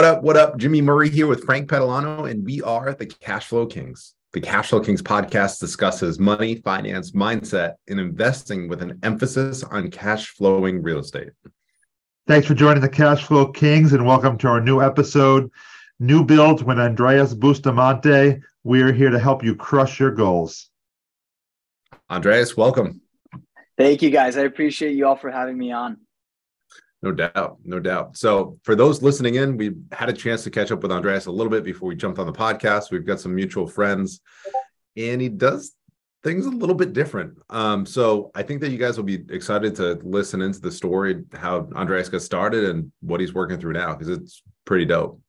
What up? What up? Jimmy Murray here with Frank Petalano, and we are the Cash Flow Kings. The Cash Flow Kings podcast discusses money, finance, mindset, and investing with an emphasis on cash flowing real estate. Thanks for joining the Cash Flow Kings, and welcome to our new episode, New Builds with Andres Bustamante. We are here to help you crush your goals. Andres, welcome. Thank you, guys. I appreciate you all for having me on. No doubt, no doubt. So, for those listening in, we had a chance to catch up with Andres a little bit before we jumped on the podcast. We've got some mutual friends, and he does things a little bit different. Um, so, I think that you guys will be excited to listen into the story, how Andres got started, and what he's working through now, because it's pretty dope.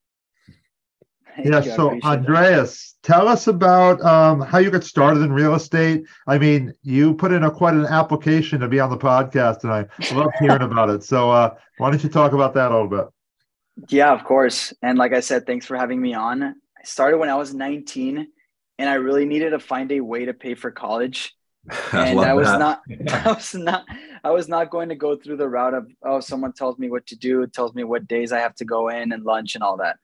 Thank yeah. You, so, Andres, that. tell us about um, how you got started in real estate. I mean, you put in a quite an application to be on the podcast, and I love hearing about it. So, uh, why don't you talk about that a little bit? Yeah, of course. And like I said, thanks for having me on. I started when I was 19, and I really needed to find a way to pay for college. And I, I was that. not, I was not, I was not going to go through the route of oh, someone tells me what to do, tells me what days I have to go in and lunch and all that.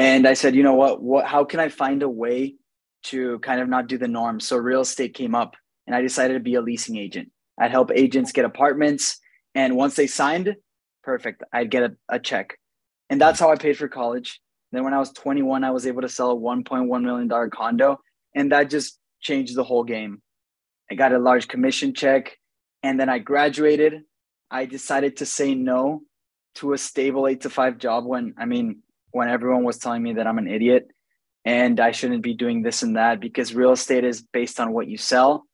And I said, you know what, what how can I find a way to kind of not do the norm? So real estate came up and I decided to be a leasing agent. I'd help agents get apartments. And once they signed, perfect, I'd get a, a check. And that's how I paid for college. Then when I was 21, I was able to sell a $1.1 million condo. And that just changed the whole game. I got a large commission check. And then I graduated. I decided to say no to a stable eight to five job when, I mean, when everyone was telling me that I'm an idiot and I shouldn't be doing this and that because real estate is based on what you sell.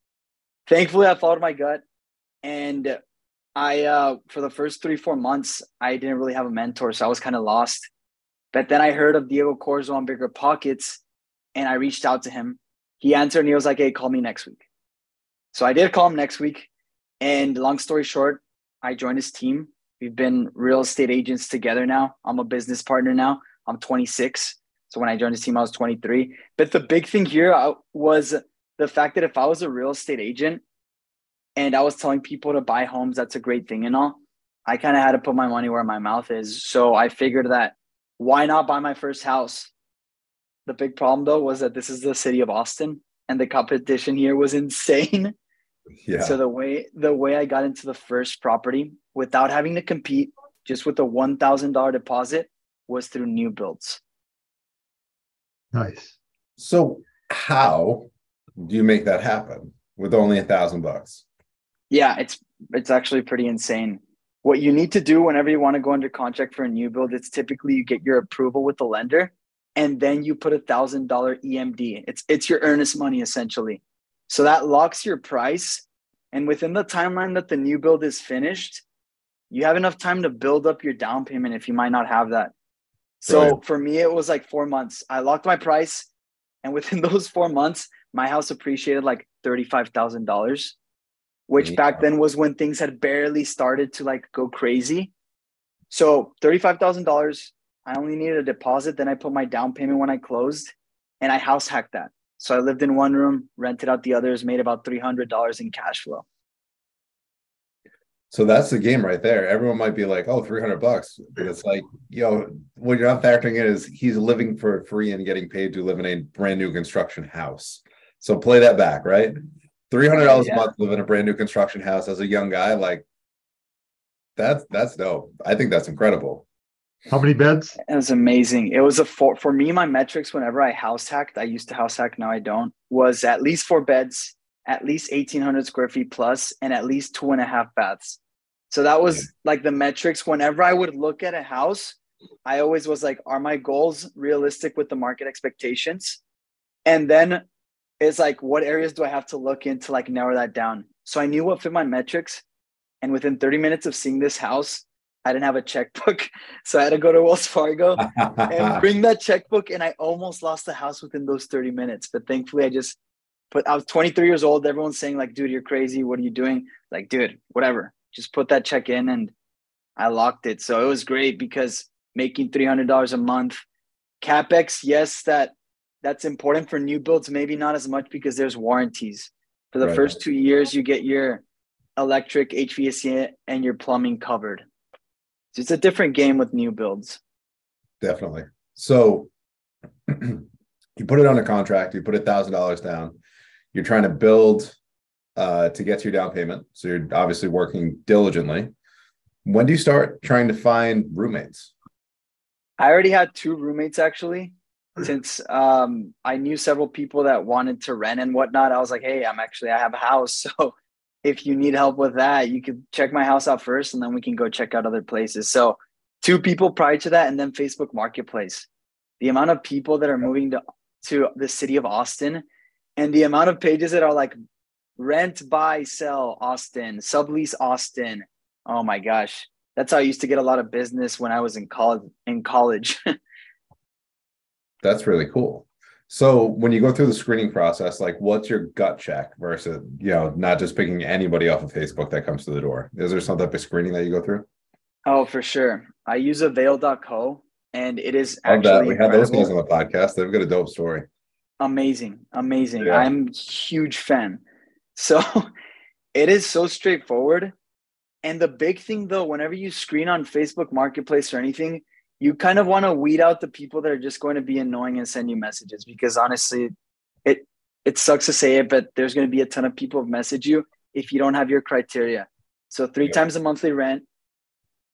Thankfully, I followed my gut and I, uh, for the first three, four months, I didn't really have a mentor. So I was kind of lost. But then I heard of Diego Corzo on Bigger Pockets and I reached out to him. He answered and he was like, hey, call me next week. So I did call him next week. And long story short, I joined his team We've been real estate agents together now. I'm a business partner now. I'm 26. So when I joined the team, I was 23. But the big thing here uh, was the fact that if I was a real estate agent and I was telling people to buy homes, that's a great thing and all. I kind of had to put my money where my mouth is. So I figured that why not buy my first house? The big problem though was that this is the city of Austin and the competition here was insane. Yeah. So the way the way I got into the first property without having to compete, just with a one thousand dollar deposit, was through new builds. Nice. So how do you make that happen with only a thousand bucks? Yeah, it's it's actually pretty insane. What you need to do whenever you want to go under contract for a new build, it's typically you get your approval with the lender, and then you put a thousand dollar EMD. It's it's your earnest money essentially. So that locks your price. And within the timeline that the new build is finished, you have enough time to build up your down payment if you might not have that. So right. for me, it was like four months. I locked my price. And within those four months, my house appreciated like $35,000, which yeah. back then was when things had barely started to like go crazy. So $35,000, I only needed a deposit. Then I put my down payment when I closed and I house hacked that. So I lived in one room, rented out the others, made about $300 in cash flow. So that's the game right there. Everyone might be like, oh, 300 bucks. But it's like, yo, what you're not factoring in is he's living for free and getting paid to live in a brand new construction house. So play that back, right? $300 yeah. a month live in a brand new construction house as a young guy. Like, that's that's dope. I think that's incredible. How many beds? It was amazing. It was a four for me. My metrics whenever I house hacked, I used to house hack, now I don't, was at least four beds, at least 1800 square feet plus, and at least two and a half baths. So that was like the metrics. Whenever I would look at a house, I always was like, are my goals realistic with the market expectations? And then it's like, what areas do I have to look into like narrow that down? So I knew what fit my metrics. And within 30 minutes of seeing this house, I didn't have a checkbook. So I had to go to Wells Fargo and bring that checkbook. And I almost lost the house within those 30 minutes. But thankfully, I just put, I was 23 years old. Everyone's saying, like, dude, you're crazy. What are you doing? Like, dude, whatever. Just put that check in and I locked it. So it was great because making $300 a month, capex, yes, that that's important for new builds. Maybe not as much because there's warranties. For the right. first two years, you get your electric, HVAC, and your plumbing covered it's a different game with new builds. Definitely. So you put it on a contract, you put a thousand dollars down, you're trying to build uh, to get to your down payment. So you're obviously working diligently. When do you start trying to find roommates? I already had two roommates actually. Since um, I knew several people that wanted to rent and whatnot, I was like, "Hey, I'm actually I have a house, so if you need help with that, you could check my house out first, and then we can go check out other places." So, two people prior to that, and then Facebook Marketplace. The amount of people that are moving to to the city of Austin, and the amount of pages that are like rent, buy, sell Austin, sublease Austin. Oh my gosh, that's how I used to get a lot of business when I was in college. In college. that's really cool. So when you go through the screening process, like what's your gut check versus you know not just picking anybody off of Facebook that comes to the door? Is there some type of screening that you go through? Oh, for sure. I use Avail.co and it is actually we had those guys on the podcast. They've got a dope story. Amazing, amazing. Yeah. I'm huge fan. So it is so straightforward. And the big thing though, whenever you screen on Facebook Marketplace or anything, you kind of want to weed out the people that are just going to be annoying and send you messages because honestly, it it sucks to say it, but there's going to be a ton of people message you if you don't have your criteria. So three yeah. times a monthly rent,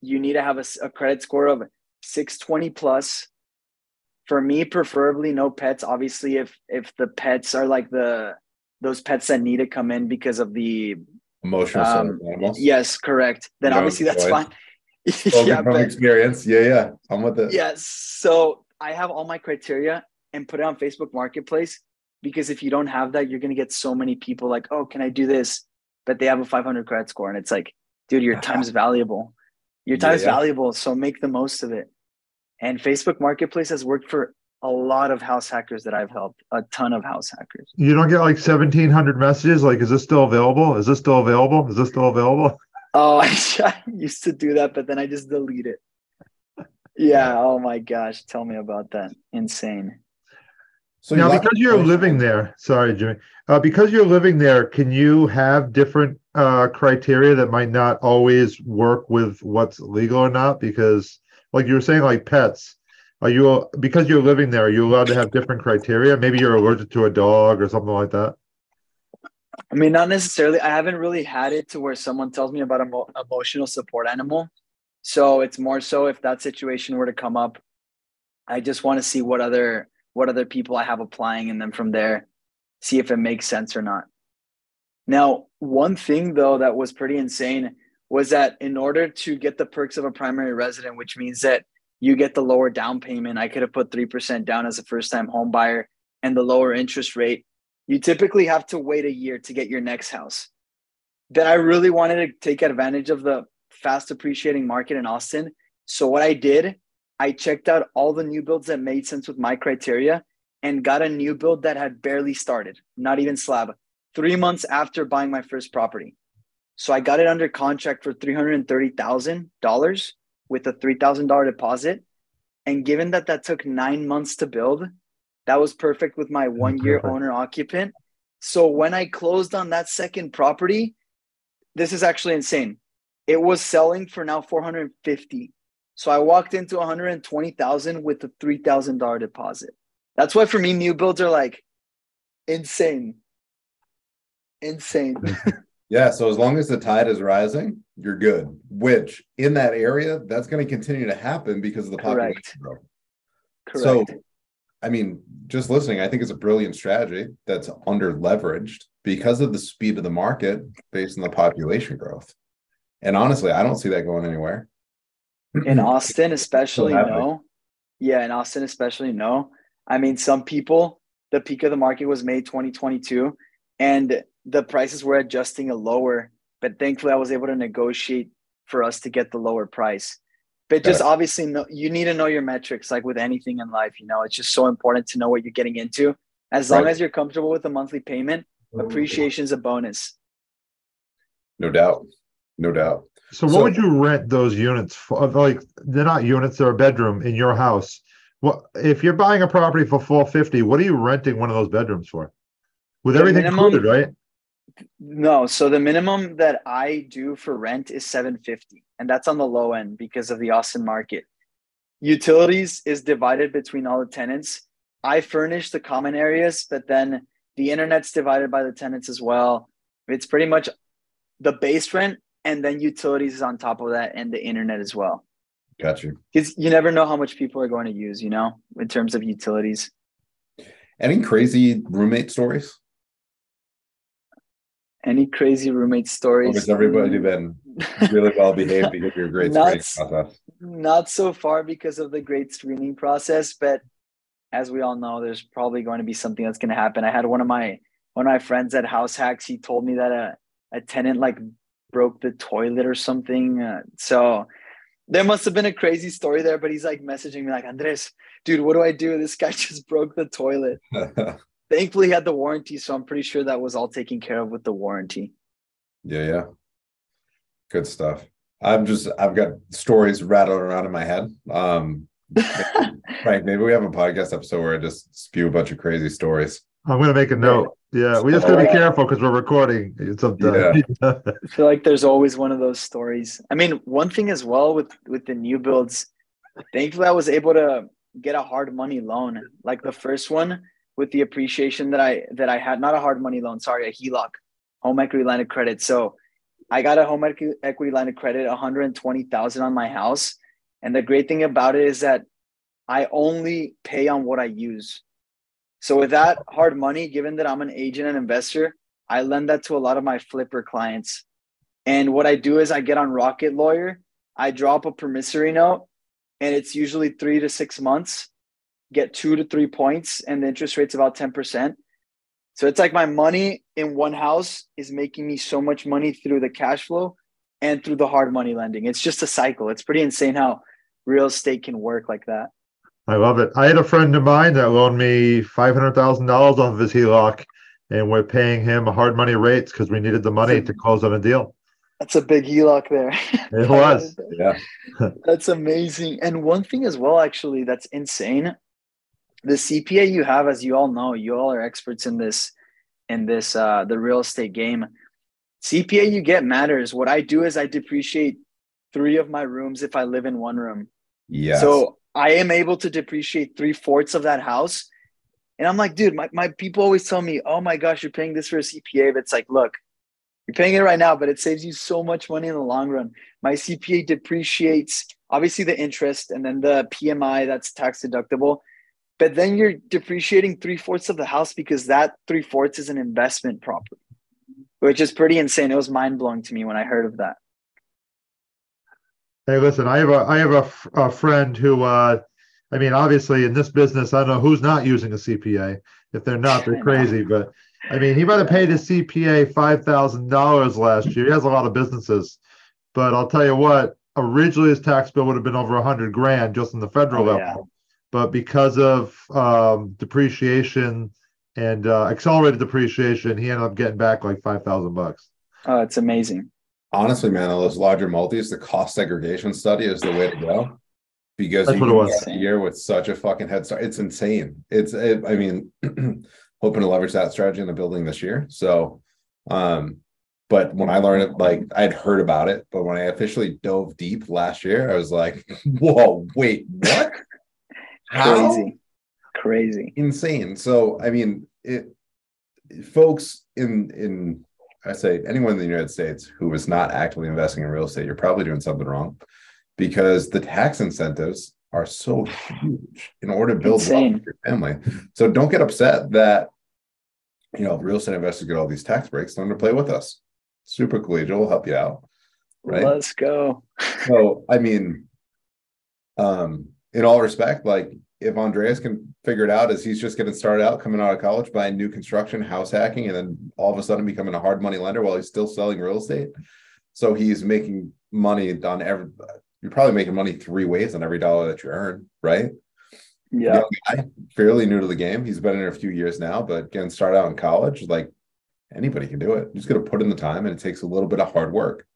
you need to have a, a credit score of 620 plus. For me, preferably no pets. Obviously, if if the pets are like the those pets that need to come in because of the emotional um, animals. Yes, correct. Then no obviously that's fine. yeah, from but, experience. Yeah, yeah. I'm with it. Yes. So I have all my criteria and put it on Facebook Marketplace because if you don't have that, you're gonna get so many people like, oh, can I do this? But they have a 500 credit score, and it's like, dude, your time's valuable. Your time's yeah, yeah. valuable, so make the most of it. And Facebook Marketplace has worked for a lot of house hackers that I've helped, a ton of house hackers. You don't get like 1700 messages like, is this still available? Is this still available? Is this still available? Oh, I, I used to do that, but then I just delete it. Yeah. Oh my gosh. Tell me about that. Insane. So now, because you're living there, sorry, Jimmy, uh, because you're living there, can you have different uh, criteria that might not always work with what's legal or not? Because, like you were saying, like pets, are you because you're living there? Are you allowed to have different criteria? Maybe you're allergic to a dog or something like that. I mean, not necessarily. I haven't really had it to where someone tells me about an emo- emotional support animal. So it's more so if that situation were to come up, I just want to see what other what other people I have applying, and then from there, see if it makes sense or not. Now, one thing though that was pretty insane was that in order to get the perks of a primary resident, which means that you get the lower down payment, I could have put 3% down as a first time home buyer and the lower interest rate. You typically have to wait a year to get your next house. Then I really wanted to take advantage of the fast appreciating market in Austin. So what I did I checked out all the new builds that made sense with my criteria and got a new build that had barely started, not even slab, three months after buying my first property. So I got it under contract for $330,000 with a $3,000 deposit. And given that that took nine months to build, that was perfect with my one year owner occupant. So when I closed on that second property, this is actually insane. It was selling for now 450 so I walked into 120,000 with a $3,000 deposit. That's why for me, new builds are like insane. Insane. yeah. So as long as the tide is rising, you're good. Which in that area, that's going to continue to happen because of the population Correct. growth. Correct. So, I mean, just listening, I think it's a brilliant strategy that's under leveraged because of the speed of the market based on the population growth. And honestly, I don't see that going anywhere in Austin, especially no. Yeah, in Austin, especially no. I mean, some people, the peak of the market was May 2022, and the prices were adjusting a lower. But thankfully, I was able to negotiate for us to get the lower price. But just obviously, no, you need to know your metrics, like with anything in life. You know, it's just so important to know what you're getting into. As long as you're comfortable with the monthly payment, appreciation is a bonus. No doubt, no doubt. So, what so, would you rent those units for? Like, they're not units; they're a bedroom in your house. What if you're buying a property for four fifty? What are you renting one of those bedrooms for? With everything minimum, included, right? No. So the minimum that I do for rent is seven fifty, and that's on the low end because of the Austin market. utilities is divided between all the tenants. I furnish the common areas, but then the internet's divided by the tenants as well. It's pretty much the base rent and then utilities is on top of that and the internet as well. Got you. Because you never know how much people are going to use, you know, in terms of utilities. Any crazy roommate stories? Any crazy roommate stories? Or has everybody been really well behaved because you're a great not, process? Not so far because of the great screening process, but as we all know, there's probably going to be something that's going to happen. I had one of my one of my friends at House Hacks. He told me that a a tenant like broke the toilet or something. Uh, so there must have been a crazy story there. But he's like messaging me like, Andres, dude, what do I do? This guy just broke the toilet. Thankfully, he had the warranty, so I'm pretty sure that was all taken care of with the warranty. Yeah, yeah, good stuff. I'm just I've got stories rattling around in my head. Um, Frank, maybe we have a podcast episode where I just spew a bunch of crazy stories. I'm gonna make a note. Yeah, we just gotta be careful because we're recording sometimes. Yeah. I feel like there's always one of those stories. I mean, one thing as well with with the new builds, thankfully I was able to get a hard money loan. Like the first one, with the appreciation that I that I had, not a hard money loan, sorry, a HELOC, home equity line of credit. So I got a home equity line of credit, 120,000 on my house. And the great thing about it is that I only pay on what I use. So with that hard money, given that I'm an agent and investor, I lend that to a lot of my flipper clients. And what I do is I get on Rocket Lawyer, I drop a promissory note, and it's usually three to six months get two to three points and the interest rate's about 10%. So it's like my money in one house is making me so much money through the cash flow and through the hard money lending. It's just a cycle. It's pretty insane how real estate can work like that. I love it. I had a friend of mine that loaned me $500,000 off of his HELOC, and we're paying him hard money rates because we needed the money to close on a deal. That's a big HELOC there. It was. yeah. That's amazing. And one thing as well, actually, that's insane the CPA you have, as you all know, you all are experts in this, in this, uh, the real estate game. CPA you get matters. What I do is I depreciate three of my rooms if I live in one room. Yeah. So I am able to depreciate three fourths of that house. And I'm like, dude, my, my people always tell me, oh my gosh, you're paying this for a CPA. But it's like, look, you're paying it right now, but it saves you so much money in the long run. My CPA depreciates obviously the interest and then the PMI that's tax deductible but then you're depreciating three fourths of the house because that three fourths is an investment property, which is pretty insane. It was mind blowing to me when I heard of that. Hey, listen, I have a I have a, a friend who, uh, I mean, obviously in this business, I don't know who's not using a CPA. If they're not, they're crazy. But I mean, he might have paid his CPA five thousand dollars last year. He has a lot of businesses, but I'll tell you what, originally his tax bill would have been over a hundred grand just in the federal oh, level. Yeah but because of um, depreciation and uh, accelerated depreciation, he ended up getting back like five thousand bucks. Oh, it's amazing. Honestly, man, on those larger multis, the cost segregation study is the way to go because That's you what it was. a year with such a fucking head start. It's insane. It's, it, I mean, hoping to leverage that strategy in the building this year. So, um, but when I learned it, like I'd heard about it, but when I officially dove deep last year, I was like, whoa, wait, what? Crazy. Crazy. Insane. So I mean, it folks in in I say anyone in the United States who is not actively investing in real estate, you're probably doing something wrong because the tax incentives are so huge in order to build wealth for your family. So don't get upset that you know real estate investors get all these tax breaks. Learn to play with us. Super collegial will help you out. Right. Let's go. so I mean, um, in all respect, like if Andres can figure it out as he's just getting started out coming out of college buying new construction, house hacking, and then all of a sudden becoming a hard money lender while he's still selling real estate. So he's making money on every you're probably making money three ways on every dollar that you earn, right? Yeah. Guy, fairly new to the game. He's been in a few years now, but again, start out in college, like anybody can do it. You just got to put in the time and it takes a little bit of hard work.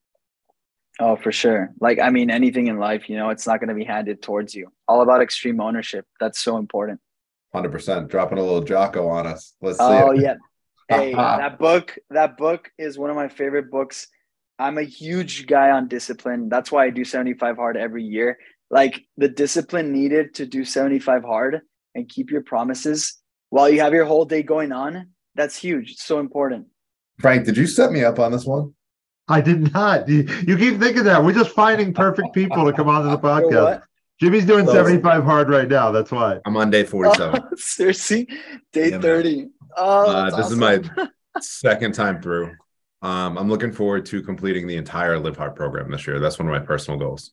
Oh, for sure. Like, I mean, anything in life, you know, it's not going to be handed towards you. All about extreme ownership. That's so important. 100%. Dropping a little Jocko on us. Let's see. Oh, yeah. Hey, that book, that book is one of my favorite books. I'm a huge guy on discipline. That's why I do 75 hard every year. like the discipline needed to do 75 hard and keep your promises while you have your whole day going on, that's huge. It's so important. Frank, did you set me up on this one? I did not. You, you keep thinking that. We're just finding perfect people to come onto the podcast. Jimmy's doing so, 75 hard right now. That's why. I'm on day 47. Oh, seriously? Day yeah, 30. Oh, uh, this awesome. is my second time through. Um, I'm looking forward to completing the entire Live Hard program this year. That's one of my personal goals.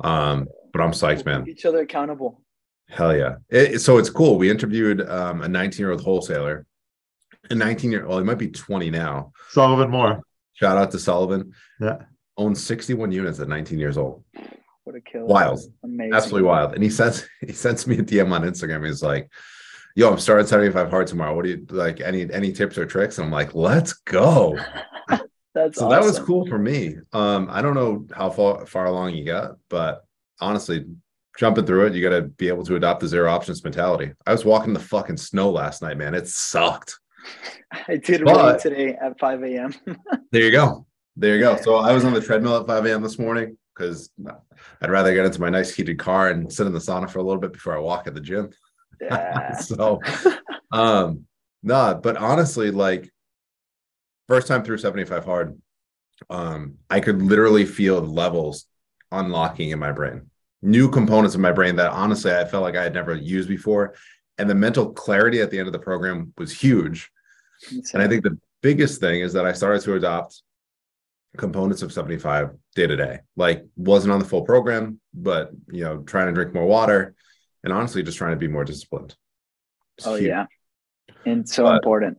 Um, but I'm psyched, man. Each other accountable. Hell yeah. It, so it's cool. We interviewed um, a 19 year old wholesaler, a 19 year old, well, he might be 20 now. Sullivan Moore. Shout out to Sullivan. Yeah. Owns 61 units at 19 years old. What a kill. Wild. Amazing. Absolutely wild. And he sends he sends me a DM on Instagram. He's like, yo, I'm starting 75 hard tomorrow. What do you like? Any any tips or tricks? And I'm like, let's go. That's so awesome. that was cool for me. Um, I don't know how far far along you got, but honestly, jumping through it, you got to be able to adopt the zero options mentality. I was walking the fucking snow last night, man. It sucked. I did but, today at 5 a.m. there you go. There you go. So I was on the treadmill at 5 a.m. this morning because I'd rather get into my nice heated car and sit in the sauna for a little bit before I walk at the gym. Yeah. so, um, nah, but honestly, like first time through 75 hard, um, I could literally feel levels unlocking in my brain, new components of my brain that honestly I felt like I had never used before. And the mental clarity at the end of the program was huge. And I think the biggest thing is that I started to adopt components of 75 day to day. Like wasn't on the full program, but you know, trying to drink more water and honestly just trying to be more disciplined. It's oh huge. yeah. And so but important.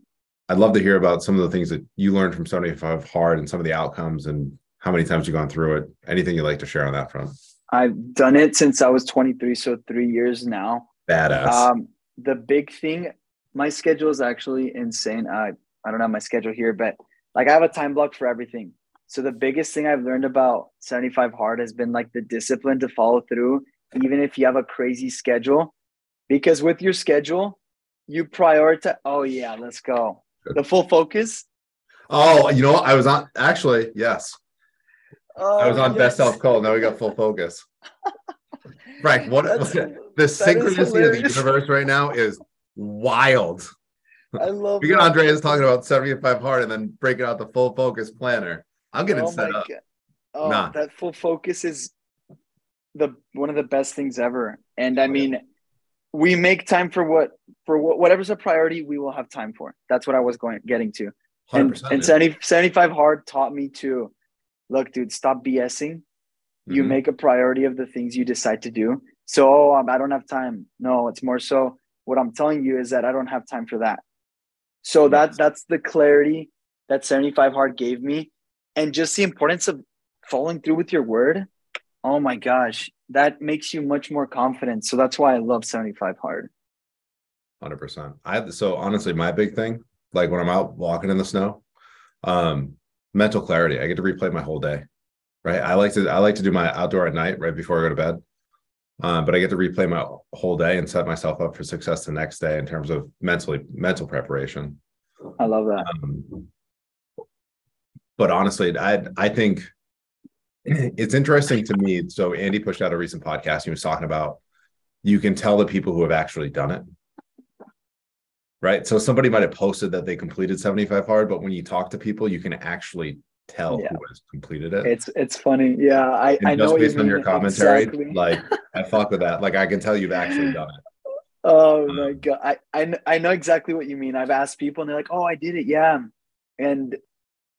I'd love to hear about some of the things that you learned from 75 hard and some of the outcomes and how many times you've gone through it. Anything you'd like to share on that front? I've done it since I was 23, so three years now. Badass. Um, the big thing, my schedule is actually insane. I I don't have my schedule here, but like I have a time block for everything. So the biggest thing I've learned about 75 hard has been like the discipline to follow through, even if you have a crazy schedule. Because with your schedule, you prioritize. Oh yeah, let's go. The full focus. Oh, you know, I was on actually, yes. Oh, I was on yes. best self call. Now we got full focus. Frank, what the synchronicity of the universe right now is wild. I love we got Andres talking about 75 hard and then breaking out the full focus planner. I'm getting oh set up. God. Oh, nah. that full focus is the one of the best things ever. And I mean, we make time for what for what, whatever's a priority, we will have time for. That's what I was going getting to. And, and 70, 75 hard taught me to look, dude, stop BSing. You mm-hmm. make a priority of the things you decide to do. So, oh, I don't have time. No, it's more so what I'm telling you is that I don't have time for that. So that that's the clarity that 75 hard gave me and just the importance of following through with your word. Oh my gosh, that makes you much more confident. So that's why I love 75 hard. 100%. I so honestly my big thing like when I'm out walking in the snow um mental clarity. I get to replay my whole day. Right? I like to I like to do my outdoor at night right before I go to bed. Um, but I get to replay my whole day and set myself up for success the next day in terms of mentally mental preparation. I love that. Um, but honestly, I I think it's interesting to me. So Andy pushed out a recent podcast. He was talking about you can tell the people who have actually done it. Right. So somebody might have posted that they completed 75 hard, but when you talk to people, you can actually tell yeah. who has completed it. It's it's funny. Yeah. I, I just know based on your commentary, exactly. like I fuck with that. Like I can tell you've actually done it. Oh um, my god. I, I I know exactly what you mean. I've asked people and they're like, Oh, I did it, yeah. And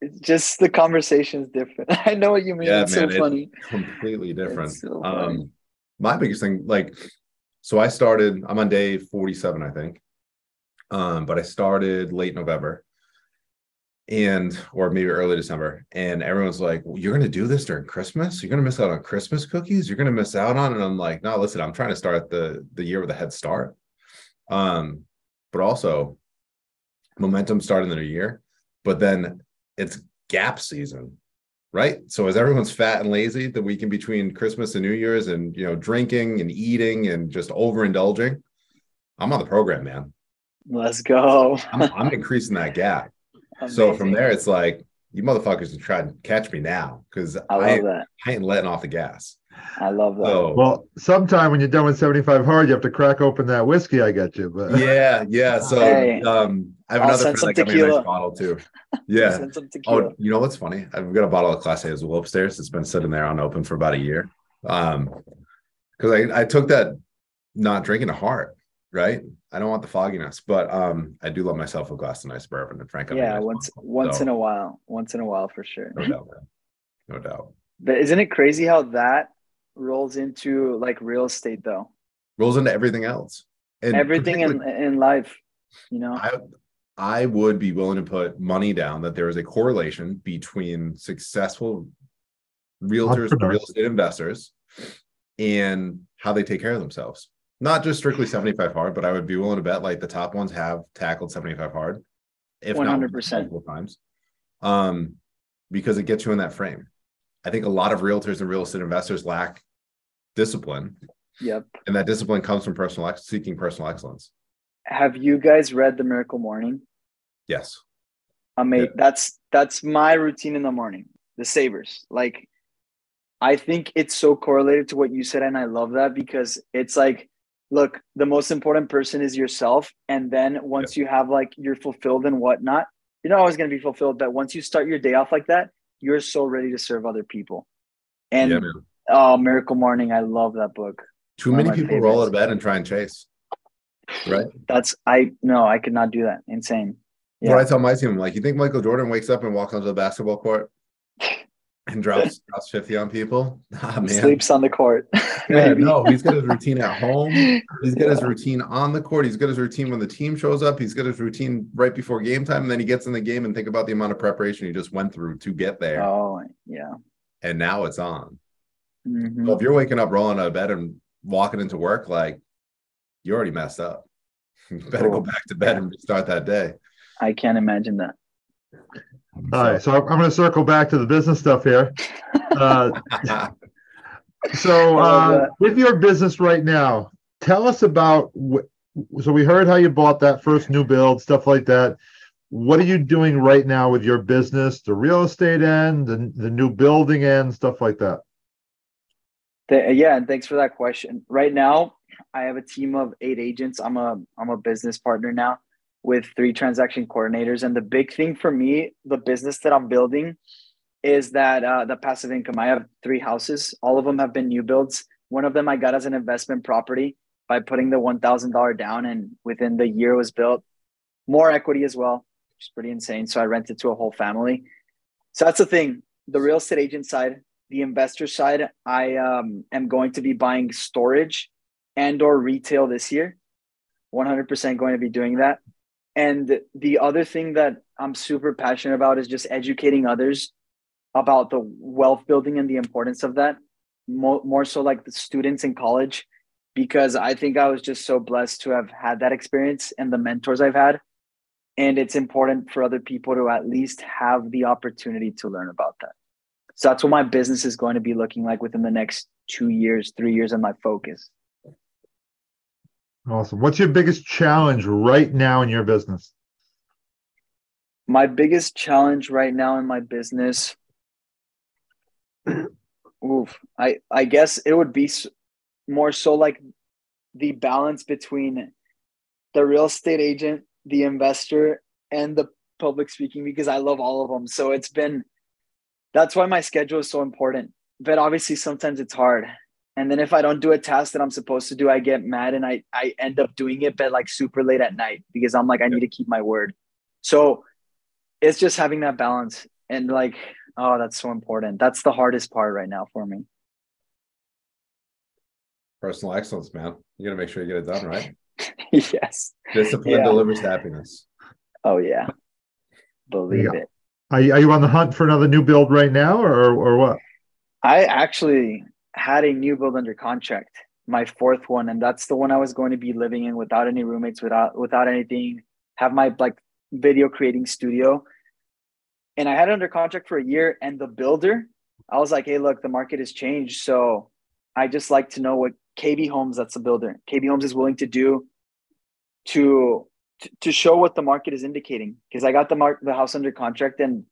it's just the conversation is different. I know what you mean. Yeah, it's man, so funny. completely different. So um my biggest thing, like so I started, I'm on day 47, I think. Um, but I started late November and or maybe early December, and everyone's like, well, "You're going to do this during Christmas? You're going to miss out on Christmas cookies? You're going to miss out on?" And I'm like, "No, listen, I'm trying to start the the year with a head start." Um, but also momentum starting the new year, but then it's gap season, right? So as everyone's fat and lazy the week in between Christmas and New Year's, and you know, drinking and eating and just overindulging, I'm on the program, man. Let's go. I'm, I'm increasing that gap. Amazing. So from there, it's like you motherfuckers are trying to catch me now because I, I, I, ain't letting off the gas. I love that. So, well, sometime when you're done with 75 hard, you have to crack open that whiskey I get you. But yeah, yeah. So hey, um, I have I'll another friend that got me a nice bottle too. Yeah. oh, you know what's funny? I've got a bottle of Class A as well upstairs. It's been sitting there unopened for about a year. Um, because I, I took that not drinking to heart, right? I don't want the fogginess, but um, I do love myself a glass of nice bourbon and Frank. Yeah, nice once bottle. once so, in a while, once in a while for sure. No doubt, man. No doubt. But isn't it crazy how that rolls into like real estate though? Rolls into everything else. And everything in in life, you know. I I would be willing to put money down that there is a correlation between successful realtors real estate investors and how they take care of themselves. Not just strictly 75 hard, but I would be willing to bet like the top ones have tackled 75 hard, if 100%. not multiple times, um, because it gets you in that frame. I think a lot of realtors and real estate investors lack discipline. Yep. And that discipline comes from personal ex- seeking personal excellence. Have you guys read The Miracle Morning? Yes. I mean, yeah. that's that's my routine in the morning. The savers. Like I think it's so correlated to what you said, and I love that because it's like, look, the most important person is yourself, and then once yeah. you have like you're fulfilled and whatnot, you're not always going to be fulfilled, but once you start your day off like that, you're so ready to serve other people. And yeah, oh, Miracle Morning, I love that book. Too One many people favorites. roll out of bed and try and chase. Right. That's I no, I could not do that. Insane. Yeah. What I tell my team, like, you think Michael Jordan wakes up and walks onto the basketball court? and drops drops 50 on people. Ah, man. Sleeps on the court. yeah, no, he's got his routine at home. He's got yeah. his routine on the court. He's got his routine when the team shows up. He's got his routine right before game time. And then he gets in the game and think about the amount of preparation he just went through to get there. Oh, yeah. And now it's on. Mm-hmm. So if you're waking up rolling out of bed and walking into work, like you already messed up. You better go back to bed yeah. and start that day. I can't imagine that. All right, so I'm going to circle back to the business stuff here. Uh, so, uh, with your business right now, tell us about. so we heard how you bought that first new build, stuff like that. What are you doing right now with your business, the real estate end, the, the new building end, stuff like that? The, yeah, and thanks for that question. Right now, I have a team of eight agents. I'm a I'm a business partner now with three transaction coordinators. And the big thing for me, the business that I'm building, is that uh, the passive income. I have three houses. All of them have been new builds. One of them I got as an investment property by putting the one thousand dollar down, and within the year was built. More equity as well, which is pretty insane. So I rented to a whole family. So that's the thing. The real estate agent side, the investor side, I um, am going to be buying storage and or retail this year. 100% going to be doing that. And the other thing that I'm super passionate about is just educating others about the wealth building and the importance of that. More, more so like the students in college, because I think I was just so blessed to have had that experience and the mentors I've had. And it's important for other people to at least have the opportunity to learn about that. So that's what my business is going to be looking like within the next two years, three years, and my focus. Awesome. What's your biggest challenge right now in your business? My biggest challenge right now in my business, oof, I I guess it would be more so like the balance between the real estate agent, the investor, and the public speaking because I love all of them. So it's been that's why my schedule is so important. But obviously sometimes it's hard and then if i don't do a task that i'm supposed to do i get mad and i i end up doing it but like super late at night because i'm like i need to keep my word. So it's just having that balance and like oh that's so important. That's the hardest part right now for me. Personal excellence man. You gotta make sure you get it done right? Yes. Discipline yeah. delivers happiness. Oh yeah. Believe yeah. it. Are you, are you on the hunt for another new build right now or or what? I actually had a new build under contract, my fourth one, and that's the one I was going to be living in without any roommates, without without anything. Have my like video creating studio, and I had it under contract for a year. And the builder, I was like, "Hey, look, the market has changed, so I just like to know what KB Homes, that's the builder, KB Homes is willing to do to to show what the market is indicating because I got the mark the house under contract and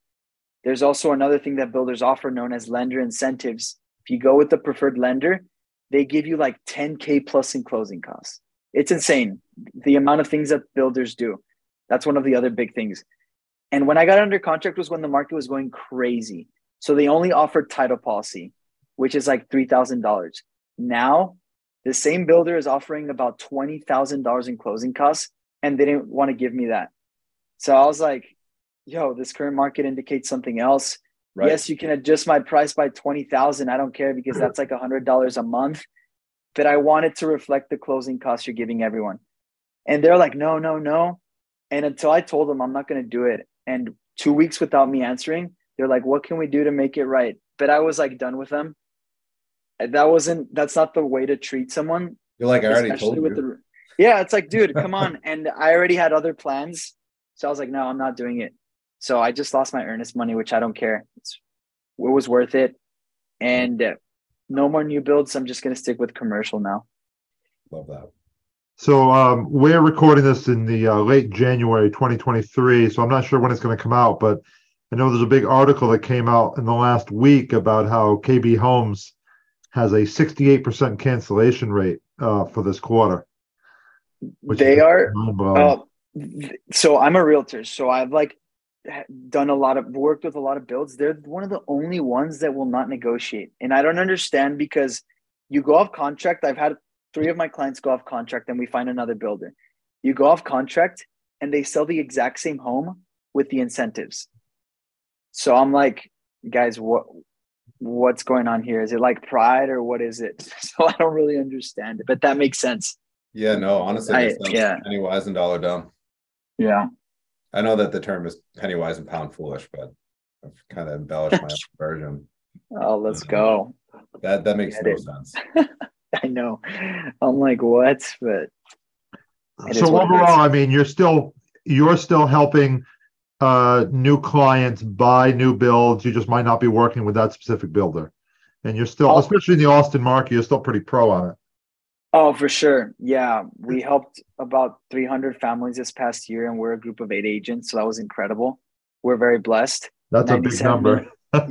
there's also another thing that builders offer known as lender incentives If you go with the preferred lender, they give you like 10K plus in closing costs. It's insane the amount of things that builders do. That's one of the other big things. And when I got under contract was when the market was going crazy. So they only offered title policy, which is like $3,000. Now, the same builder is offering about $20,000 in closing costs, and they didn't want to give me that. So I was like, yo, this current market indicates something else. Right. Yes, you can adjust my price by 20,000. I don't care because that's like $100 a month. But I want it to reflect the closing costs you're giving everyone. And they're like, no, no, no. And until I told them I'm not going to do it. And two weeks without me answering, they're like, what can we do to make it right? But I was like done with them. That wasn't, that's not the way to treat someone. You're like, I already told you. The, yeah, it's like, dude, come on. And I already had other plans. So I was like, no, I'm not doing it. So I just lost my earnest money, which I don't care. It's, it was worth it. And uh, no more new builds. I'm just going to stick with commercial now. Love that. So um, we're recording this in the uh, late January 2023. So I'm not sure when it's going to come out, but I know there's a big article that came out in the last week about how KB Homes has a 68% cancellation rate uh, for this quarter. They are. Uh, so I'm a realtor. So I've like done a lot of worked with a lot of builds. They're one of the only ones that will not negotiate. And I don't understand because you go off contract. I've had three of my clients go off contract and we find another builder. You go off contract and they sell the exact same home with the incentives. So I'm like, guys, what what's going on here? Is it like pride or what is it? So I don't really understand it, but that makes sense. Yeah, no, honestly, I, yeah. penny wise and dollar dumb. Yeah. I know that the term is penny wise and pound foolish, but I've kind of embellished my version. Oh, let's um, go. That that makes no it. sense. I know. I'm like, what? But so overall, I mean, you're still you're still helping uh, new clients buy new builds. You just might not be working with that specific builder, and you're still, oh. especially in the Austin market, you're still pretty pro on it. Oh, for sure. Yeah. We helped about 300 families this past year, and we're a group of eight agents. So that was incredible. We're very blessed. That's a big number.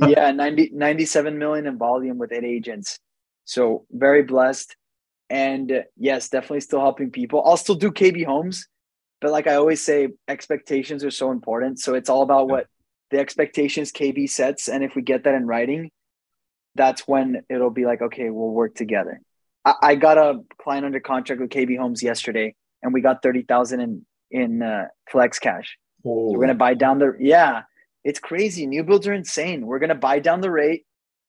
yeah. 90, 97 million in volume with eight agents. So very blessed. And uh, yes, definitely still helping people. I'll still do KB homes, but like I always say, expectations are so important. So it's all about what the expectations KB sets. And if we get that in writing, that's when it'll be like, okay, we'll work together. I, I got a client under contract with KB Homes yesterday, and we got thirty thousand in in uh, flex cash. So we're gonna buy down the yeah. It's crazy. New builds are insane. We're gonna buy down the rate.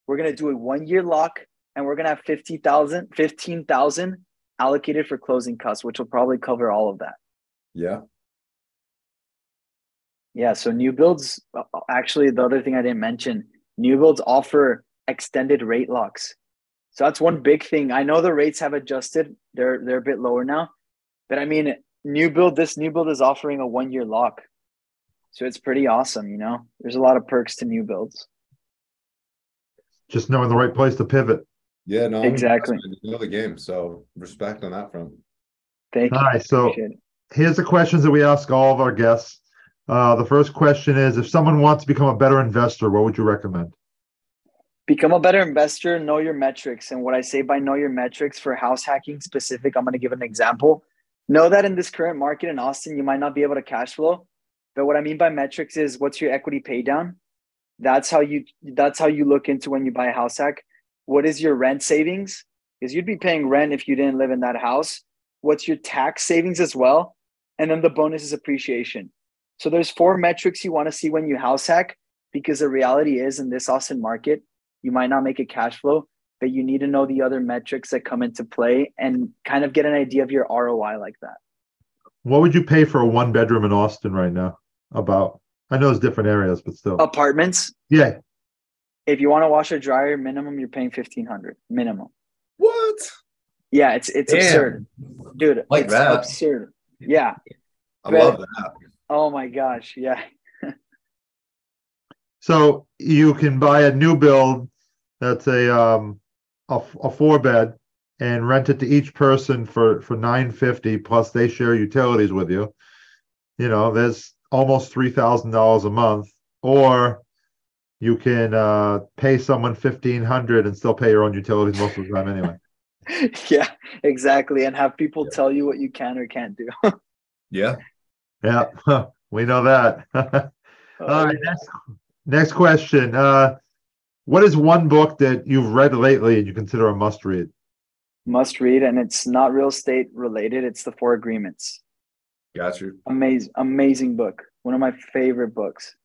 We're gonna do a one year lock, and we're gonna have 50,000, 15,000 allocated for closing costs, which will probably cover all of that. Yeah. Yeah. So new builds, actually, the other thing I didn't mention, new builds offer extended rate locks. So that's one big thing. I know the rates have adjusted; they're they're a bit lower now, but I mean, new build. This new build is offering a one year lock, so it's pretty awesome. You know, there's a lot of perks to new builds. Just knowing the right place to pivot. Yeah, no, exactly. You know the game, so respect on that front. Thank you. All right, so here's the questions that we ask all of our guests. Uh, the first question is: If someone wants to become a better investor, what would you recommend? Become a better investor know your metrics. And what i say by know your metrics for house hacking specific i'm going to give an example. Know that in this current market in austin you might not be able to cash flow but what i mean by metrics is what's your equity pay down? That's how you that's how you look into when you buy a house hack. What is your rent savings? Because you'd be paying rent if you didn't live in that house. What's your tax savings as well? And then the bonus is appreciation. So there's four metrics you want to see when you house hack because the reality is in this austin market you might not make a cash flow, but you need to know the other metrics that come into play and kind of get an idea of your ROI like that. What would you pay for a one bedroom in Austin right now? About I know it's different areas, but still apartments. Yeah. If you want to wash a dryer, minimum you're paying fifteen hundred minimum. What? Yeah, it's it's Damn. absurd, dude. Like it's that. absurd. Yeah. I but, love that. Oh my gosh, yeah. so you can buy a new build that's a um a, a four bed and rent it to each person for for 950 plus they share utilities with you you know there's almost $3000 a month or you can uh, pay someone fifteen hundred and still pay your own utilities most of the time anyway. yeah, exactly, and have people yeah. tell you what you can or can't do. yeah, yeah, we know that. Oh, All right, next next question. Uh, what is one book that you've read lately and you consider a must read? Must read, and it's not real estate related. It's the Four Agreements. Got you. Amazing, amazing book. One of my favorite books.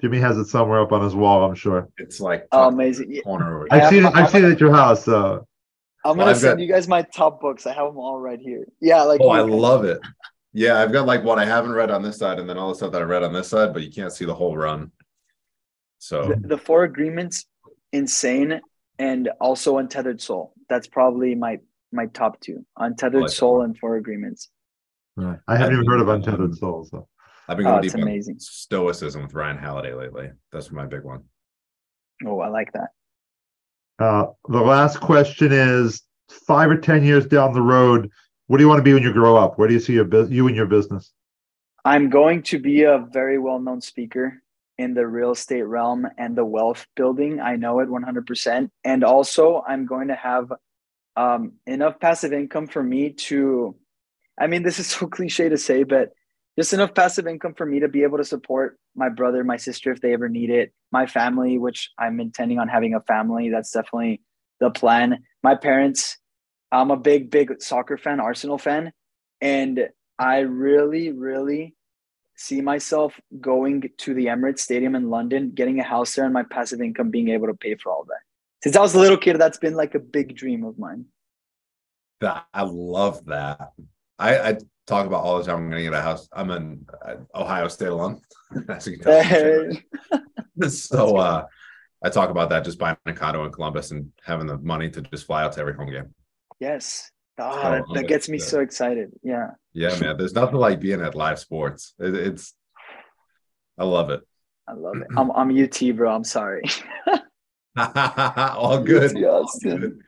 Jimmy has it somewhere up on his wall, I'm sure. It's like oh, amazing. Corner. I've seen it. I've seen it at your house. So I'm gonna well, send got... you guys my top books. I have them all right here. Yeah, like oh, I love it. Yeah, I've got like what I haven't read on this side, and then all the stuff that I read on this side, but you can't see the whole run. So the, the four agreements, insane, and also untethered soul. That's probably my my top two: untethered like soul and four agreements. Right. I haven't even heard of untethered soul. So I've been going oh, deep amazing. stoicism with Ryan Holiday lately. That's my big one. Oh, I like that. Uh, the last question is: five or ten years down the road, what do you want to be when you grow up? Where do you see your you and your business? I'm going to be a very well-known speaker in the real estate realm and the wealth building. I know it 100%. And also, I'm going to have um, enough passive income for me to, I mean, this is so cliche to say, but just enough passive income for me to be able to support my brother, my sister, if they ever need it, my family, which I'm intending on having a family. That's definitely the plan. My parents, I'm a big, big soccer fan, Arsenal fan. And I really, really see myself going to the Emirates Stadium in London, getting a house there, and my passive income being able to pay for all that. Since I was a little kid, that's been like a big dream of mine. That I love that. I, I talk about all the time. I'm going to get a house. I'm in uh, Ohio State alum, as you can tell. so uh, I talk about that just buying a condo in Columbus and having the money to just fly out to every home game. Yes. Oh, that, that gets me so excited. Yeah. Yeah, man. There's nothing like being at live sports. It, it's, I love it. I love it. I'm, I'm UT, bro. I'm sorry. All good. Good.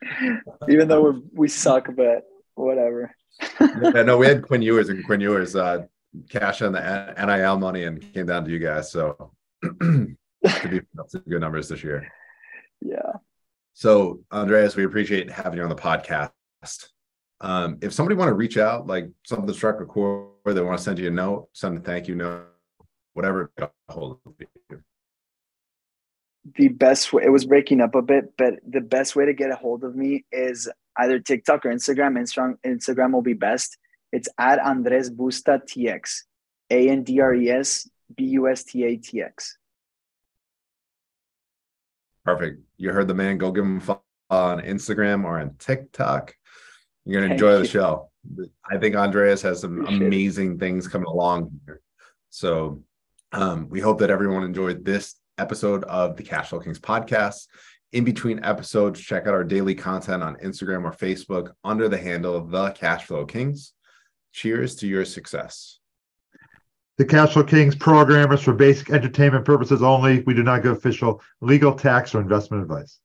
Even though we we suck, but whatever. yeah, no, we had Quinn Ewers and Quinn Ewers uh, cash on the NIL money and came down to you guys. So to be some good numbers this year. Yeah. So Andres, we appreciate having you on the podcast. Um, if somebody want to reach out, like something struck a chord, they want to send you a note, send a thank you note, whatever, hold you. The best way it was breaking up a bit, but the best way to get a hold of me is either TikTok or Instagram. Instagram, Instagram will be best. It's at Andres Busta TX, A N D R E S B U S T A T X. Perfect. You heard the man. Go give him on Instagram or on TikTok. You're gonna enjoy the show. I think Andres has some amazing things coming along here. So um, we hope that everyone enjoyed this episode of the Cashflow Kings podcast. In between episodes, check out our daily content on Instagram or Facebook under the handle of the Cashflow Kings. Cheers to your success. The Cashflow Kings program is for basic entertainment purposes only. We do not give official legal, tax, or investment advice.